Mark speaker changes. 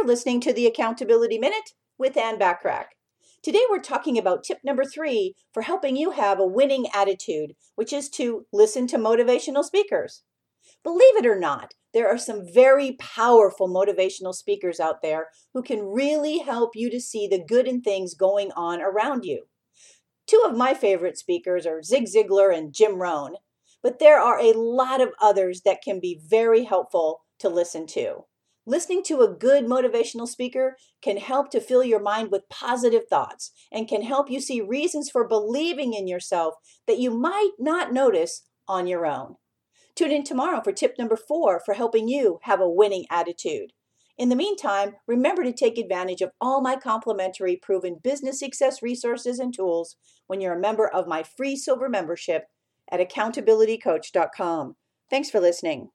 Speaker 1: You're listening to the Accountability Minute with Ann Bachrach. Today we're talking about tip number three for helping you have a winning attitude, which is to listen to motivational speakers. Believe it or not, there are some very powerful motivational speakers out there who can really help you to see the good in things going on around you. Two of my favorite speakers are Zig Ziglar and Jim Rohn, but there are a lot of others that can be very helpful to listen to. Listening to a good motivational speaker can help to fill your mind with positive thoughts and can help you see reasons for believing in yourself that you might not notice on your own. Tune in tomorrow for tip number four for helping you have a winning attitude. In the meantime, remember to take advantage of all my complimentary proven business success resources and tools when you're a member of my free silver membership at accountabilitycoach.com. Thanks for listening.